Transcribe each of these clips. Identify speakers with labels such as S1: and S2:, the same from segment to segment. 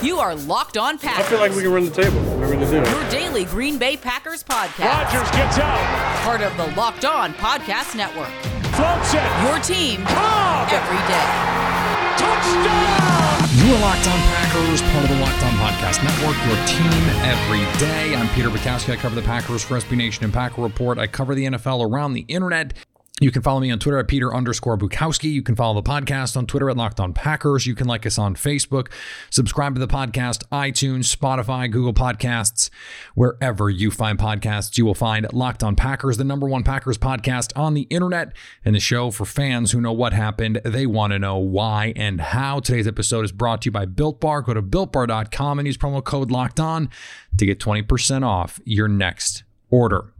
S1: You are Locked On Packers.
S2: I feel like we can run the table. We're going to do.
S1: Your daily Green Bay Packers podcast.
S3: Rodgers gets out,
S1: Part of the Locked On Podcast Network.
S3: floats it,
S1: Your team
S3: Cobb,
S1: every day.
S3: touchdown!
S4: You are Locked On Packers, part of the Locked On Podcast Network, your team every day. I'm Peter Bukowski. I cover the Packers for SB Nation and Packer Report. I cover the NFL around the internet. You can follow me on Twitter at Peter underscore Bukowski. You can follow the podcast on Twitter at Locked On Packers. You can like us on Facebook. Subscribe to the podcast, iTunes, Spotify, Google Podcasts, wherever you find podcasts. You will find Locked On Packers, the number one Packers podcast on the internet, and the show for fans who know what happened. They want to know why and how. Today's episode is brought to you by Built Bar. Go to builtbar.com and use promo code Locked On to get 20% off your next order.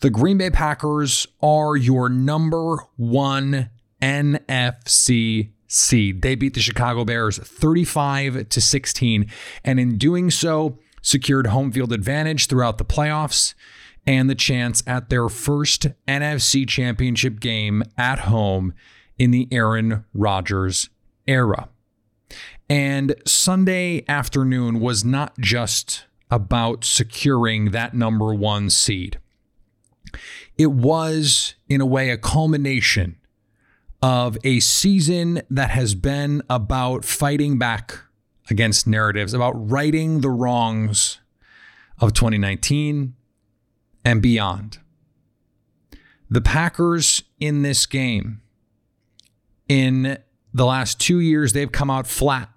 S4: The Green Bay Packers are your number one NFC seed. They beat the Chicago Bears 35 to 16, and in doing so, secured home field advantage throughout the playoffs and the chance at their first NFC championship game at home in the Aaron Rodgers era. And Sunday afternoon was not just about securing that number one seed it was, in a way, a culmination of a season that has been about fighting back against narratives, about righting the wrongs of 2019 and beyond. The Packers in this game, in the last two years, they've come out flat.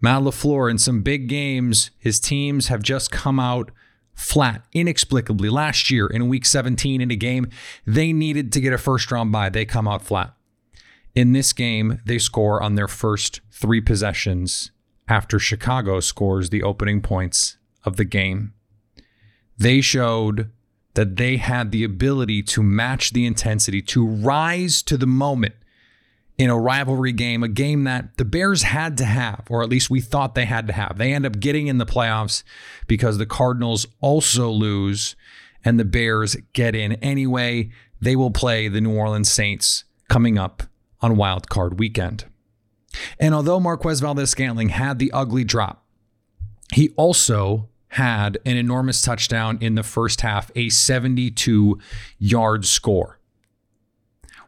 S4: Matt LaFleur, in some big games, his teams have just come out flat inexplicably last year in week 17 in a game they needed to get a first round bye. They come out flat. In this game they score on their first three possessions after chicago scores the opening points of the game. They showed that they had the ability to match the intensity to rise to the moment in a rivalry game, a game that the Bears had to have, or at least we thought they had to have. They end up getting in the playoffs because the Cardinals also lose and the Bears get in anyway. They will play the New Orleans Saints coming up on Wild Card weekend. And although Marquez Valdes Scantling had the ugly drop, he also had an enormous touchdown in the first half, a 72 yard score.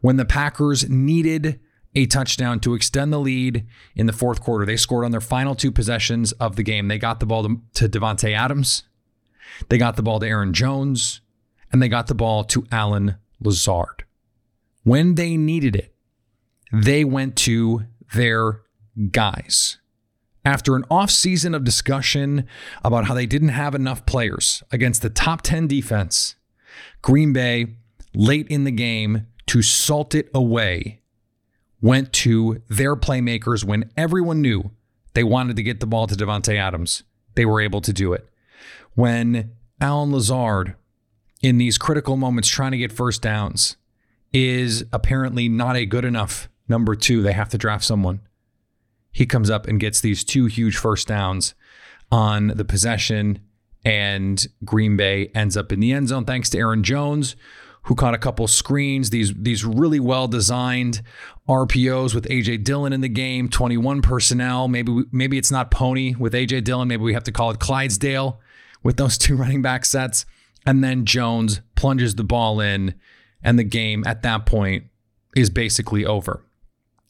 S4: When the Packers needed a touchdown to extend the lead in the fourth quarter. They scored on their final two possessions of the game. They got the ball to, to Davante Adams, they got the ball to Aaron Jones, and they got the ball to Allen Lazard. When they needed it, they went to their guys. After an offseason of discussion about how they didn't have enough players against the top 10 defense, Green Bay, late in the game, to salt it away, went to their playmakers when everyone knew they wanted to get the ball to Davante Adams. They were able to do it. When Allen Lazard, in these critical moments trying to get first downs, is apparently not a good enough number two, they have to draft someone. He comes up and gets these two huge first downs on the possession, and Green Bay ends up in the end zone thanks to Aaron Jones, who caught a couple screens, these these really well designed RPOs with AJ Dillon in the game, 21 personnel. Maybe we, maybe it's not Pony with AJ Dillon, maybe we have to call it Clydesdale with those two running back sets. And then Jones plunges the ball in and the game at that point is basically over.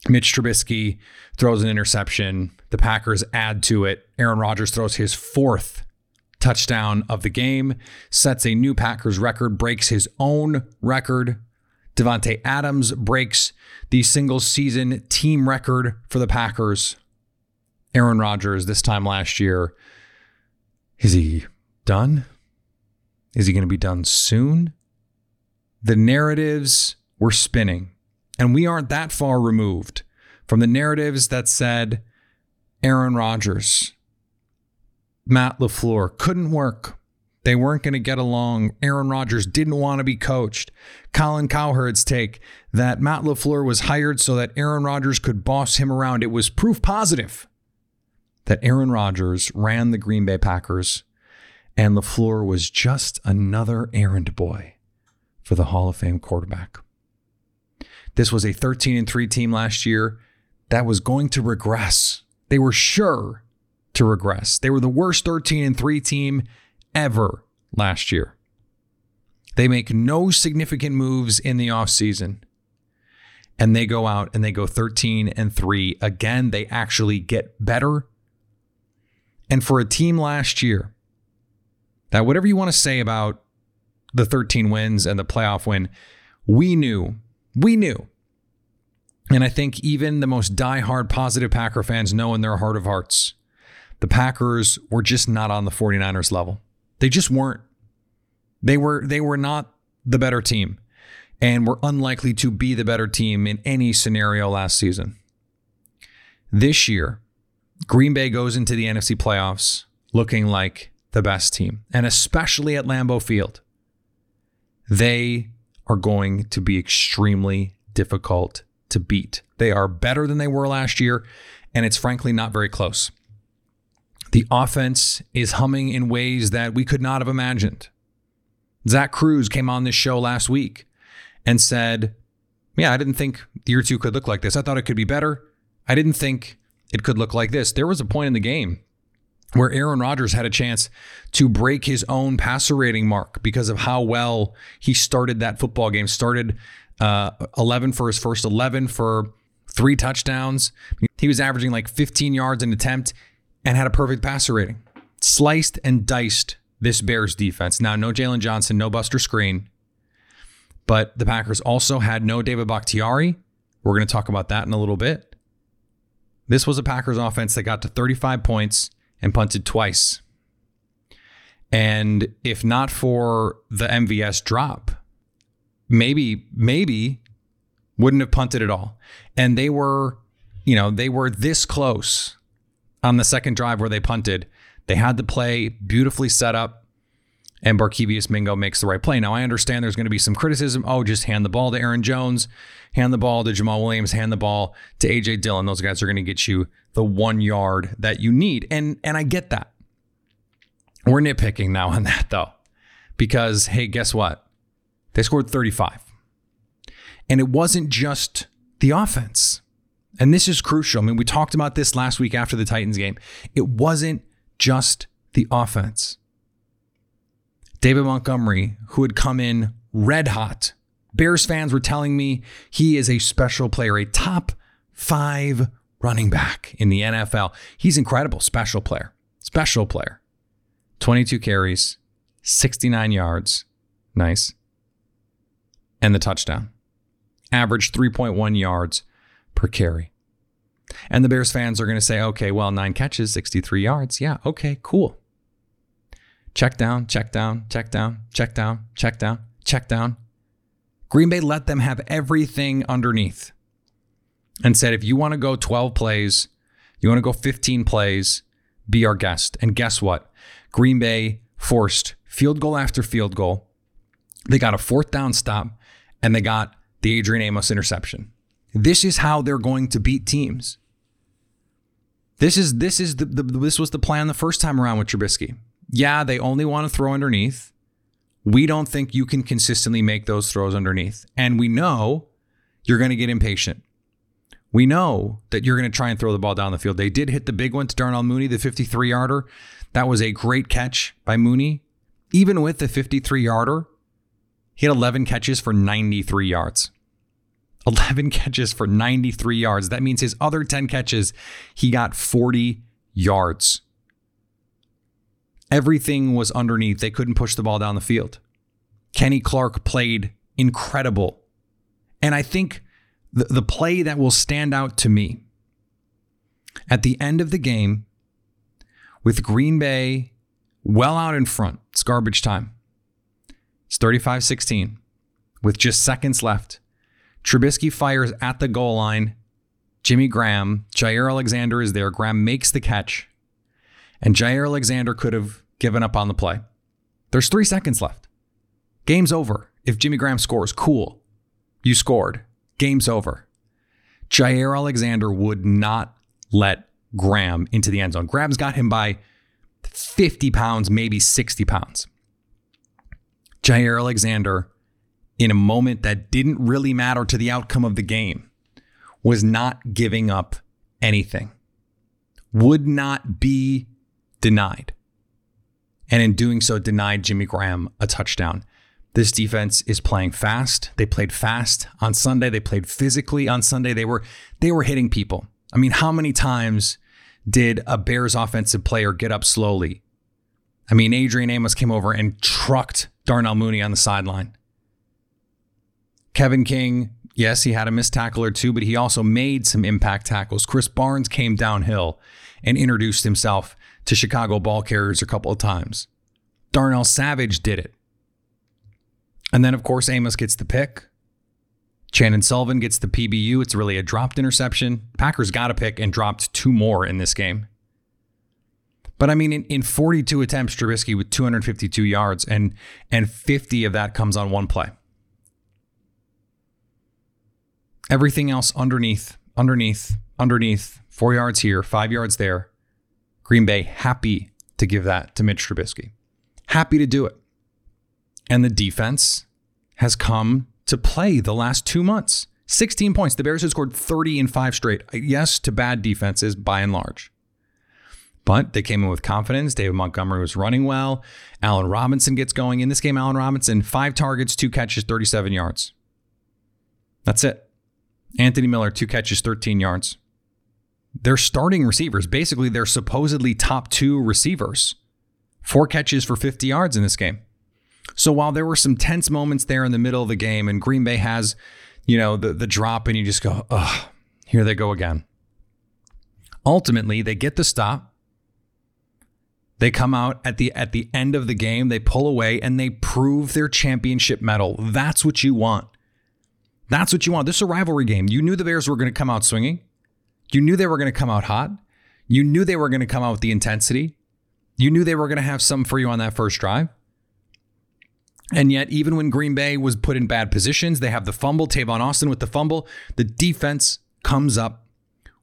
S4: Mitch Trubisky throws an interception. The Packers add to it. Aaron Rodgers throws his fourth touchdown of the game, sets a new Packers record, breaks his own record. Davante Adams breaks the single season team record for the Packers. Aaron Rodgers this time last year. Is he done? Is he going to be done soon? The narratives were spinning, and we aren't that far removed from the narratives that said Aaron Rodgers Matt LaFleur couldn't work. They weren't going to get along. Aaron Rodgers didn't want to be coached. Colin Cowherd's take that Matt LaFleur was hired so that Aaron Rodgers could boss him around. It was proof positive that Aaron Rodgers ran the Green Bay Packers and LaFleur was just another errand boy for the Hall of Fame quarterback. This was a 13 and 3 team last year that was going to regress. They were sure to regress. They were the worst 13 and 3 team ever last year. They make no significant moves in the offseason. And they go out and they go 13 and 3. Again, they actually get better. And for a team last year, that whatever you want to say about the 13 wins and the playoff win, we knew, we knew. And I think even the most die-hard positive Packer fans know in their heart of hearts, the Packers were just not on the 49ers level. They just weren't. They were they were not the better team and were unlikely to be the better team in any scenario last season. This year, Green Bay goes into the NFC playoffs looking like the best team, and especially at Lambeau Field. They are going to be extremely difficult to beat. They are better than they were last year, and it's frankly not very close. The offense is humming in ways that we could not have imagined. Zach Kruse came on this show last week and said, Yeah, I didn't think year two could look like this. I thought it could be better. I didn't think it could look like this. There was a point in the game where Aaron Rodgers had a chance to break his own passer rating mark because of how well he started that football game. Started uh, 11 for his first 11 for three touchdowns. He was averaging like 15 yards an attempt and had a perfect passer rating. Sliced and diced this Bears defense. Now, no Jaylon Johnson, no Buster Skrine, but the Packers also had no David Bakhtiari. We're going to talk about that in a little bit. This was a Packers offense that got to 35 points and punted twice. And if not for the MVS drop, maybe, maybe wouldn't have punted at all. And they were, you know, they were this close on the second drive where they punted. They had the play beautifully set up, and Barkevious Mingo makes the right play. Now, I understand there's going to be some criticism. Oh, just hand the ball to Aaron Jones, hand the ball to Jamaal Williams, hand the ball to AJ Dillon. Those guys are going to get you the one yard that you need. And and I get that. We're nitpicking now on that though. Because hey, guess what? They scored 35. And it wasn't just the offense. And this is crucial. I mean, we talked about this last week after the Titans game. It wasn't just the offense. David Montgomery, who had come in red hot, Bears fans were telling me he is a special player, a top five running back in the NFL. He's incredible, special player, special player. 22 carries, 69 yards. Nice. And the touchdown. Average 3.1 yards per carry. And the Bears fans are going to say, okay, well, nine catches, 63 yards. Yeah, okay, cool. Check down, check down, check down, check down, check down, check down. Green Bay let them have everything underneath and said, if you want to go 12 plays, you want to go 15 plays, be our guest. And guess what? Green Bay forced field goal after field goal. They got a fourth down stop and they got the Adrian Amos interception. This is how they're going to beat teams. This is this is the, the this was the plan the first time around with Trubisky. Yeah, they only want to throw underneath. We don't think you can consistently make those throws underneath. And we know you're going to get impatient. We know that you're going to try and throw the ball down the field. They did hit the big one to Darnell Mooney, the 53 yarder. That was a great catch by Mooney. Even with the 53 yarder, he had 11 catches for 93 yards. 11 catches for 93 yards. That means his other 10 catches, he got 40 yards. Everything was underneath. They couldn't push the ball down the field. Kenny Clark played incredible. And I think the, the play that will stand out to me at the end of the game with Green Bay well out in front, it's garbage time. It's 35 16 with just seconds left. Trubisky fires at the goal line. Jimmy Graham, Jaire Alexander is there. Graham makes the catch. And Jaire Alexander could have given up on the play. There's three seconds left. Game's over. If Jimmy Graham scores, cool. You scored. Game's over. Jaire Alexander would not let Graham into the end zone. Graham's got him by 50 pounds, maybe 60 pounds. Jaire Alexander in a moment that didn't really matter to the outcome of the game, was not giving up anything, would not be denied. And in doing so, denied Jimmy Graham a touchdown. This defense is playing fast. They played fast on Sunday. They played physically on Sunday. They were they were hitting people. I mean, how many times did a Bears offensive player get up slowly? I mean, Adrian Amos came over and trucked Darnell Mooney on the sideline. Kevin King, yes, he had a missed tackle or two, but he also made some impact tackles. Krys Barnes came downhill and introduced himself to Chicago ball carriers a couple of times. Darnell Savage did it. And then, of course, Amos gets the pick. Chandon Sullivan gets the PBU. It's really a dropped interception. Packers got a pick and dropped two more in this game. But I mean, in, in 42 attempts, Trubisky with 252 yards, and and 50 of that comes on one play. Everything else underneath, underneath, underneath, four yards here, five yards there. Green Bay happy to give that to Mitch Trubisky. Happy to do it. And the defense has come to play the last two months. 16 points. The Bears have scored 30 in five straight. Uh, yes, to bad defenses by and large. But they came in with confidence. David Montgomery was running well. Allen Robinson gets going. In this game, Allen Robinson, five targets, two catches, 37 yards. That's it. Anthony Miller, two catches, 13 yards. They're starting receivers. Basically, they're supposedly top two receivers. Four catches for 50 yards in this game. So while there were some tense moments there in the middle of the game, and Green Bay has, you know, the, the drop, and you just go, ugh, here they go again. Ultimately, they get the stop. They come out at the at the end of the game, they pull away and they prove their championship mettle. That's what you want. That's what you want. This is a rivalry game. You knew the Bears were going to come out swinging. You knew they were going to come out hot. You knew they were going to come out with the intensity. You knew they were going to have some for you on that first drive. And yet, even when Green Bay was put in bad positions, they have the fumble, Tavon Austin with the fumble. The defense comes up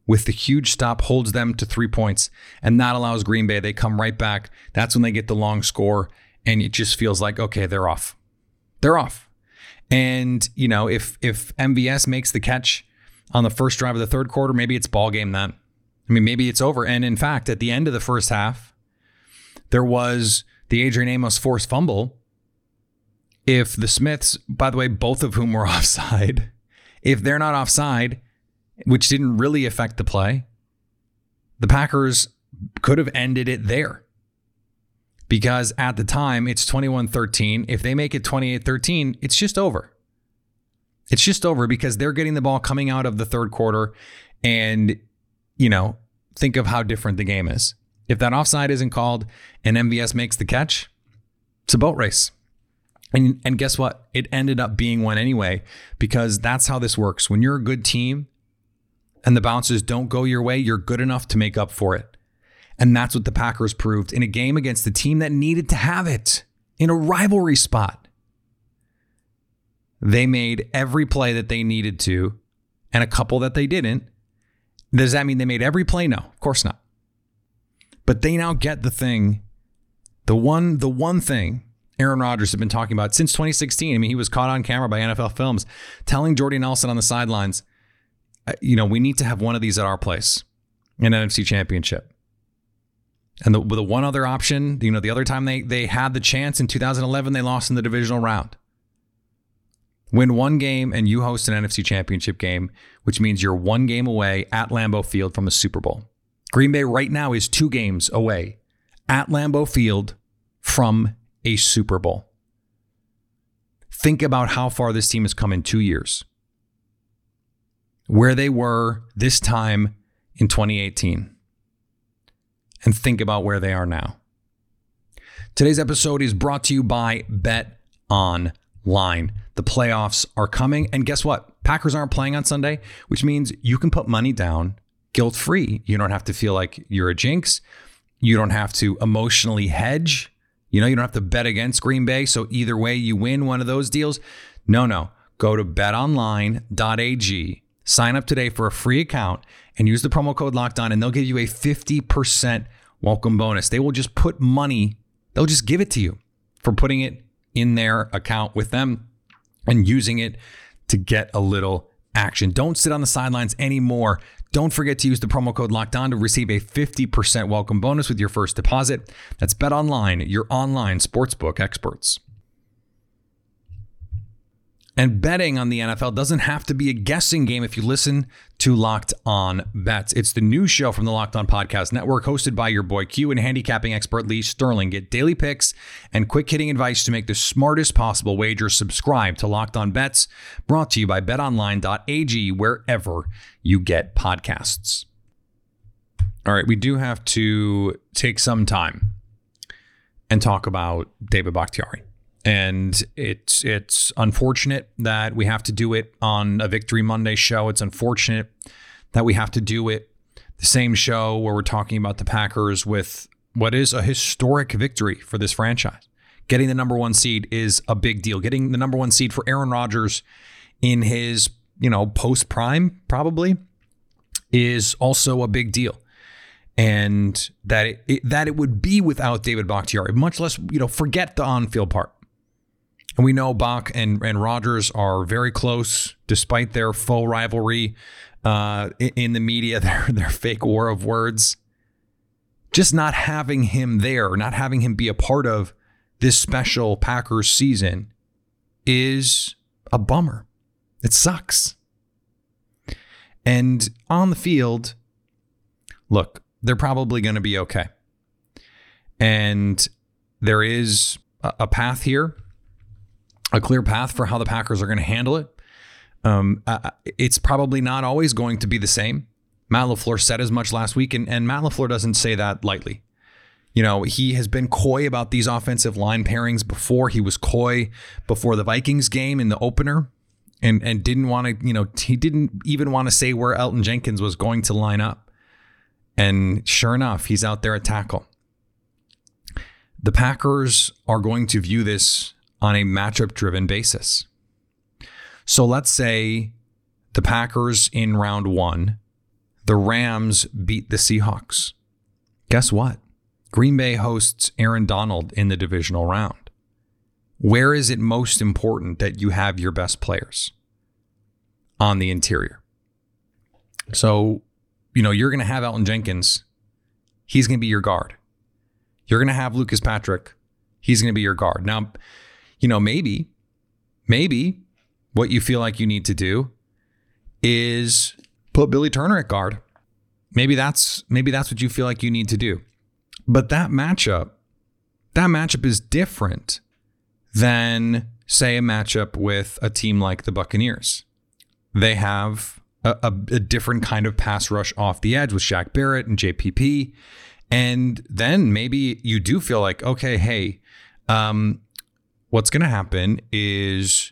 S4: with the huge stop, holds them to three points, and that allows Green Bay. They come right back. That's when they get the long score, and it just feels like okay, they're off. They're off. And you know, if if MVS makes the catch on the first drive of the third quarter, maybe it's ball game then. I mean, maybe it's over. And in fact, at the end of the first half, there was the Adrian Amos forced fumble if the Smiths, by the way, both of whom were offside, if they're not offside, which didn't really affect the play, the Packers could have ended it there. Because at the time, it's 21 13. If they make it 28 13, it's just over. It's just over because they're getting the ball coming out of the third quarter. And, you know, think of how different the game is. If that offside isn't called and MVS makes the catch, it's a boat race. And, and guess what? It ended up being one anyway, because that's how this works. When you're a good team and the bounces don't go your way, you're good enough to make up for it. And that's what the Packers proved in a game against the team that needed to have it in a rivalry spot. They made every play that they needed to and a couple that they didn't. Does that mean they made every play? No, of course not. But they now get the thing, the one, the one thing Aaron Rodgers had been talking about since 2016. I mean, he was caught on camera by NFL Films telling Jordy Nelson on the sidelines, uh, you know, we need to have one of these at our place, an NFC Championship. And the, the one other option, you know, the other time they they had the chance in 2011, they lost in the divisional round. Win one game and you host an NFC Championship game, which means you're one game away at Lambeau Field from a Super Bowl. Green Bay right now is two games away at Lambeau Field from a Super Bowl. Think about how far this team has come in two years. Where they were this time in 2018. And think about where they are now. Today's episode is brought to you by Bet Online. The playoffs are coming. And guess what? Packers aren't playing on Sunday, which means you can put money down guilt free. You don't have to feel like you're a jinx. You don't have to emotionally hedge. You know, you don't have to bet against Green Bay. So either way, you win one of those deals. No, no. Go to betonline.ag, sign up today for a free account, and use the promo code locked on, and they'll give you a 50% welcome bonus. They will just put money, they'll just give it to you for putting it in their account with them and using it to get a little action. Don't sit on the sidelines anymore. Don't forget to use the promo code locked on to receive a 50% welcome bonus with your first deposit. That's Bet Online, your online sportsbook experts. And betting on the NFL doesn't have to be a guessing game if you listen to Locked On Bets. It's the new show from the Locked On Podcast Network, hosted by your boy Q and handicapping expert Lee Sterling. Get daily picks and quick hitting advice to make the smartest possible wager. Subscribe to Locked On Bets, brought to you by betonline.ag, wherever you get podcasts. All right, we do have to take some time and talk about David Bakhtiari and it's it's unfortunate that we have to do it on a Victory Monday show. It's unfortunate that we have to do it the same show where we're talking about the Packers with what is a historic victory for this franchise. Getting the number one seed is a big deal. Getting the number one seed for Aaron Rodgers in his you know post prime probably is also a big deal and that it, it, that it would be without David Bakhtiari, much less you know forget the on field part. And we know Bach and, and Rodgers are very close, despite their faux rivalry uh, in the media, their, their fake war of words. Just not having him there, not having him be a part of this special Packers season is a bummer. It sucks. And on the field, look, they're probably going to be okay. And there is a path here a clear path for how the Packers are going to handle it. Um, uh, it's probably not always going to be the same. Matt LaFleur said as much last week, and, and Matt LaFleur doesn't say that lightly. You know, he has been coy about these offensive line pairings before. He was coy before the Vikings game in the opener and, and didn't want to, you know, he didn't even want to say where Elgton Jenkins was going to line up. And sure enough, he's out there at tackle. The Packers are going to view this on a matchup driven basis. So let's say the Packers in round one, the Rams beat the Seahawks. Guess what? Green Bay hosts Aaron Donald in the divisional round. Where is it most important that you have your best players? On the interior. So, you know, you're going to have Elgton Jenkins. He's going to be your guard. You're going to have Lucas Patrick. He's going to be your guard. Now, you know, maybe, maybe what you feel like you need to do is put Billy Turner at guard. Maybe that's maybe that's what you feel like you need to do. But that matchup, that matchup is different than say a matchup with a team like the Buccaneers. They have a, a, a different kind of pass rush off the edge with Shaq Barrett and JPP. And then maybe you do feel like, okay, hey, um, what's going to happen is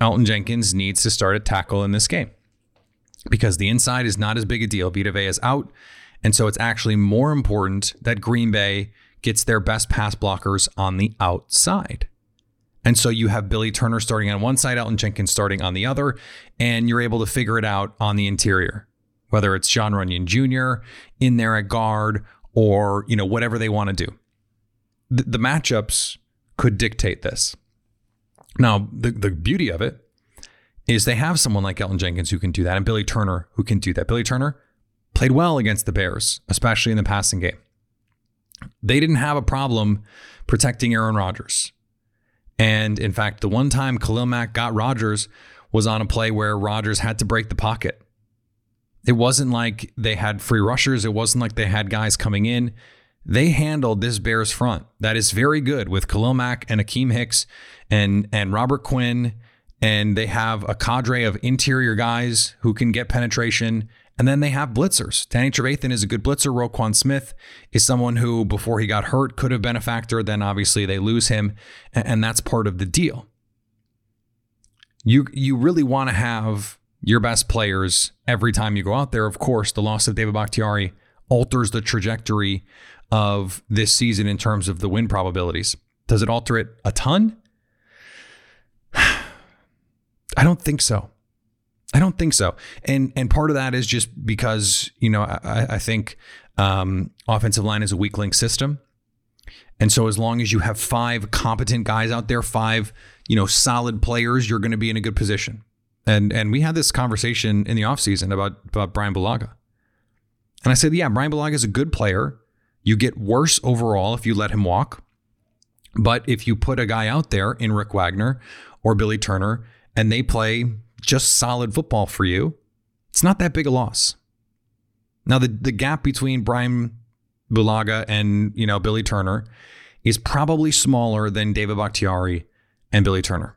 S4: Elgton Jenkins needs to start a tackle in this game because the inside is not as big a deal. Vita Vea is out. And so it's actually more important that Green Bay gets their best pass blockers on the outside. And so you have Billy Turner starting on one side, Elgton Jenkins starting on the other, and you're able to figure it out on the interior, whether it's John Runyan Jr. in there at guard or, you know, whatever they want to do. The, the matchups could dictate this. Now, the, the beauty of it is they have someone like Elgton Jenkins who can do that and Billy Turner who can do that. Billy Turner played well against the Bears, especially in the passing game. They didn't have a problem protecting Aaron Rodgers. And in fact, the one time Khalil Mack got Rodgers was on a play where Rodgers had to break the pocket. It wasn't like they had free rushers. It wasn't like they had guys coming in they handled this Bears front that is very good with Khalil Mack and Akiem Hicks and and Robert Quinn, and they have a cadre of interior guys who can get penetration. And then they have blitzers. Danny Trevathan is a good blitzer. Roquan Smith is someone who, before he got hurt, could have been a factor. Then obviously they lose him, and that's part of the deal. You you really want to have your best players every time you go out there. Of course, the loss of David Bakhtiari alters the trajectory of this season in terms of the win probabilities. Does it alter it a ton? I don't think so. I don't think so. And and part of that is just because you know I, I think um, offensive line is a weak link system, and so as long as you have five competent guys out there, five you know solid players, you're going to be in a good position. And and we had this conversation in the offseason about, about Brian Bulaga. And I said, yeah, Brian Bulaga is a good player. You get worse overall if you let him walk. But if you put a guy out there in Rick Wagner or Billy Turner and they play just solid football for you, it's not that big a loss. Now the the gap between Brian Bulaga and you know Billy Turner is probably smaller than David Bakhtiari and Billy Turner.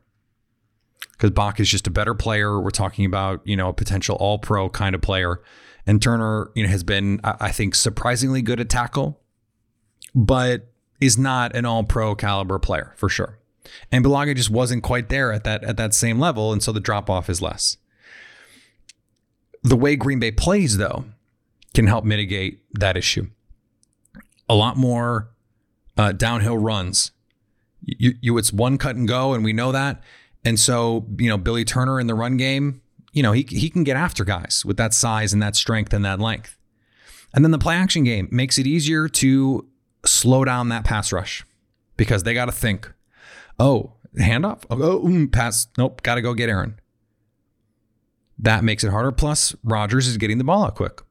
S4: Because Bach is just a better player. We're talking about, you know, a potential all pro kind of player. And Turner, you know, has been, I think, surprisingly good at tackle, but is not an all pro caliber player for sure. And Bulaga just wasn't quite there at that at that same level, and so the drop off is less. The way Green Bay plays, though, can help mitigate that issue. A lot more uh, downhill runs. You, you, it's one cut and go, and we know that. And so, you know, Billy Turner in the run game, you know, he he can get after guys with that size and that strength and that length. And then the play action game makes it easier to slow down that pass rush because they got to think, oh, handoff, oh, oh mm, pass, nope, got to go get Aaron. That makes it harder. Plus, Rodgers is getting the ball out quick,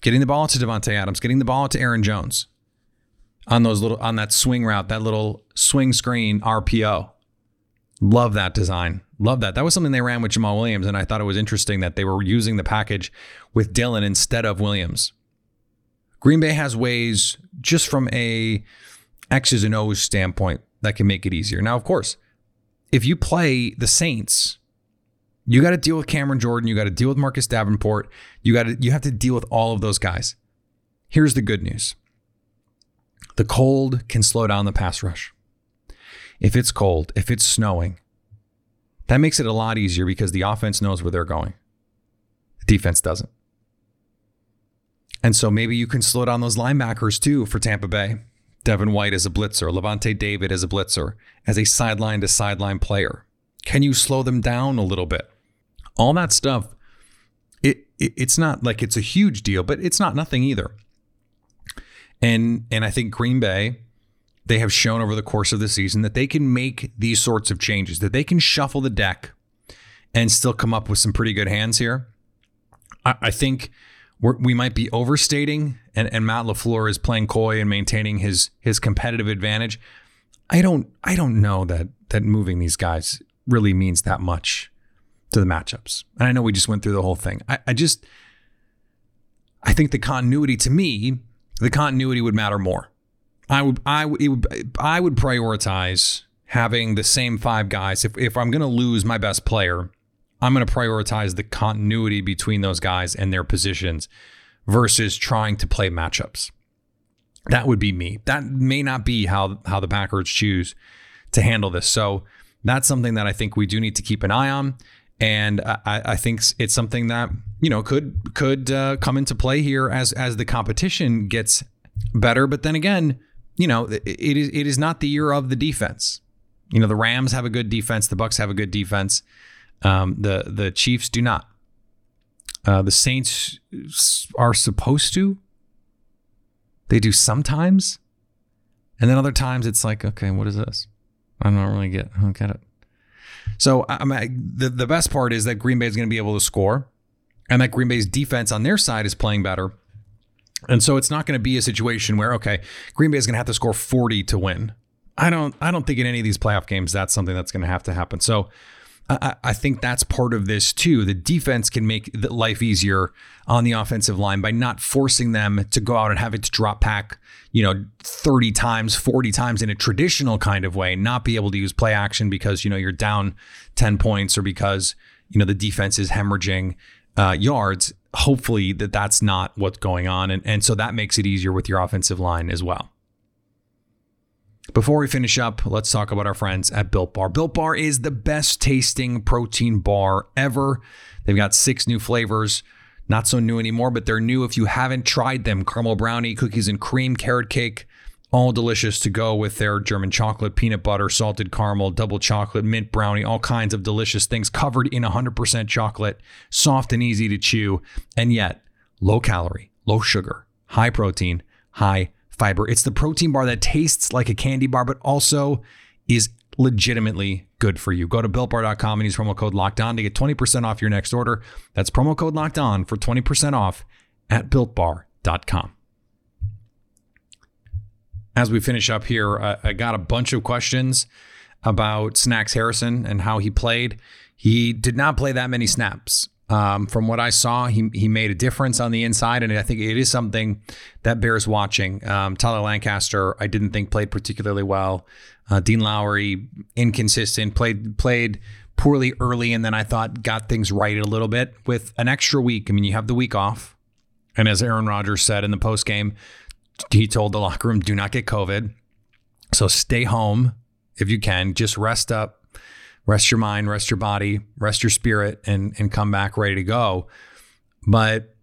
S4: getting the ball out to Davante Adams, getting the ball out to Aaron Jones on those little on that swing route, that little swing screen RPO. Love that design. Love that. That was something they ran with Jamaal Williams, and I thought it was interesting that they were using the package with Dillon instead of Williams. Green Bay has ways, just from a X's and O's standpoint, that can make it easier. Now, of course, if you play the Saints, you got to deal with Cameron Jordan, you got to deal with Marcus Davenport, you got to you have to deal with all of those guys. Here's the good news. The cold can slow down the pass rush. If it's cold, if it's snowing, that makes it a lot easier because the offense knows where they're going. The defense doesn't. And so maybe you can slow down those linebackers too for Tampa Bay. Devin White as a blitzer, Lavonte David as a blitzer, as a sideline to sideline player. Can you slow them down a little bit? All that stuff, it, it it's not like it's a huge deal, but it's not nothing either. And and I think Green Bay, they have shown over the course of the season that they can make these sorts of changes, that they can shuffle the deck and still come up with some pretty good hands here. I, I think we might be overstating, and, and Matt LaFleur is playing coy and maintaining his his competitive advantage. I don't I don't know that that moving these guys really means that much to the matchups. And I know we just went through the whole thing. I, I just I think the continuity to me, the continuity would matter more. I would I would I would prioritize having the same five guys. If if I'm going to lose my best player, I'm going to prioritize the continuity between those guys and their positions versus trying to play matchups. That would be me. That may not be how how the Packers choose to handle this. So that's something that I think we do need to keep an eye on, and I, I think it's something that you know could could uh, come into play here as as the competition gets better. But then again, you know, it is it is not the year of the defense. You know, the Rams have a good defense, the Bucks have a good defense. Um, the the Chiefs do not. Uh, the Saints are supposed to. They do sometimes, and then other times it's like, okay, what is this? I don't really get. I don't get it. So I mean, the the best part is that Green Bay is going to be able to score, and that Green Bay's defense on their side is playing better. And so it's not going to be a situation where okay, Green Bay is going to have to score 40 to win. I don't I don't think in any of these playoff games that's something that's going to have to happen. So I, I, think that's part of this too. The defense can make life easier on the offensive line by not forcing them to go out and have it to drop back, you know, 30 times, 40 times in a traditional kind of way, not be able to use play action because, you know, you're down 10 points or because, you know, the defense is hemorrhaging uh, yards. Hopefully that that's not what's going on. And, and so that makes it easier with your offensive line as well. Before we finish up, let's talk about our friends at Built Bar. Built Bar is the best tasting protein bar ever. They've got six new flavors. Not so new anymore, but they're new if you haven't tried them. Caramel brownie, cookies and cream, carrot cake, all delicious to go with their German chocolate, peanut butter, salted caramel, double chocolate, mint brownie, all kinds of delicious things covered in 100% chocolate, soft and easy to chew, and yet low calorie, low sugar, high protein, high fiber. It's the protein bar that tastes like a candy bar, but also is legitimately good for you. Go to builtbar.com and use promo code locked on to get 20% off your next order. That's promo code locked on for 20% off at builtbar.com. As we finish up here, I, I got a bunch of questions about Snacks Harrison and how he played. He did not play that many snaps. Um, from what I saw, he he made a difference on the inside, and I think it is something that bears watching. Um, Tyler Lancaster, I didn't think played particularly well. Uh, Dean Lowry, inconsistent, played played poorly early, and then I thought got things right a little bit with an extra week. I mean, you have the week off, and as Aaron Rodgers said in the post game, he told the locker room, "Do not get COVID, so stay home if you can. Just rest up." rest your mind, rest your body, rest your spirit, and and come back ready to go. But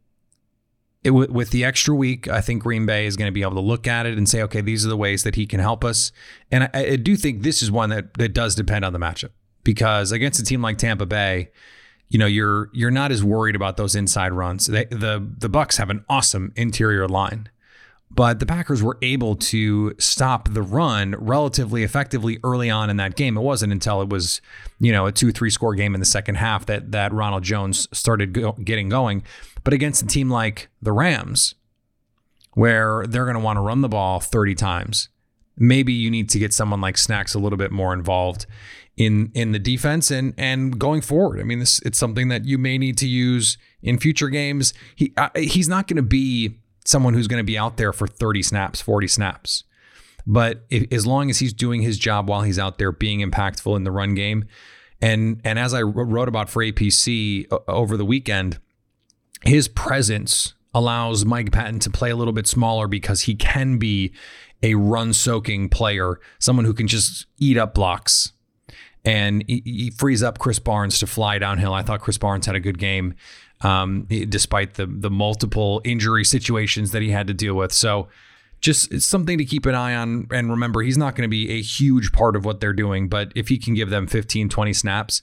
S4: it, with the extra week, I think Green Bay is going to be able to look at it and say, okay, these are the ways that he can help us. And I, I do think this is one that that does depend on the matchup because against a team like Tampa Bay, you know, you're you're not as worried about those inside runs. They, the the Bucks have an awesome interior line. But the Packers were able to stop the run relatively effectively early on in that game. It wasn't until it was, you know, a two three score game in the second half that that Ronald Jones started go- getting going. But against a team like the Rams, where they're going to want to run the ball 30 times, maybe you need to get someone like Snacks a little bit more involved in in the defense and and going forward. I mean, this it's something that you may need to use in future games. He uh, he's not going to be someone who's going to be out there for 30 snaps, 40 snaps. But if, as long as he's doing his job while he's out there being impactful in the run game, and and as I wrote about for APC over the weekend, his presence allows Mike Pettine to play a little bit smaller because he can be a run soaking player, someone who can just eat up blocks. And he, he frees up Krys Barnes to fly downhill. I thought Krys Barnes had a good game um, despite the the multiple injury situations that he had to deal with. So just something to keep an eye on and remember he's not going to be a huge part of what they're doing but if he can give them 15 20 snaps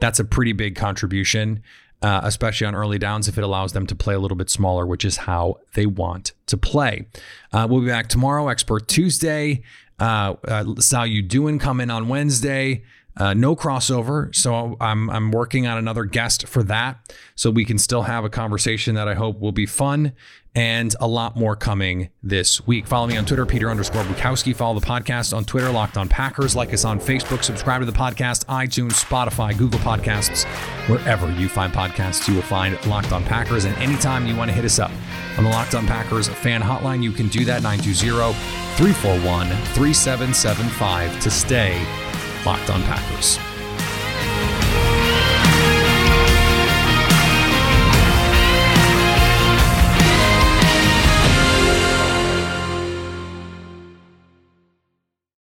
S4: that's a pretty big contribution uh, especially on early downs if it allows them to play a little bit smaller which is how they want to play. Uh, we'll be back tomorrow expert tuesday. Uh, uh, Sal you doing coming on wednesday uh, no crossover, so I'm I'm working on another guest for that, so we can still have a conversation that I hope will be fun and a lot more coming this week. Follow me on Twitter, Peter underscore Bukowski. Follow the podcast on Twitter, Locked On Packers. Like us on Facebook. Subscribe to the podcast, iTunes, Spotify, Google Podcasts, wherever you find podcasts, you will find Locked On Packers. And anytime you want to hit us up on the Locked On Packers fan hotline, you can do that 920 341 3775 to stay Locked on Packers.